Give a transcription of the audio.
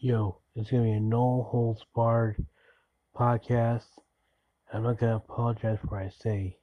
Yo, it's gonna be a no holds barred podcast. I'm not gonna apologize for what I say.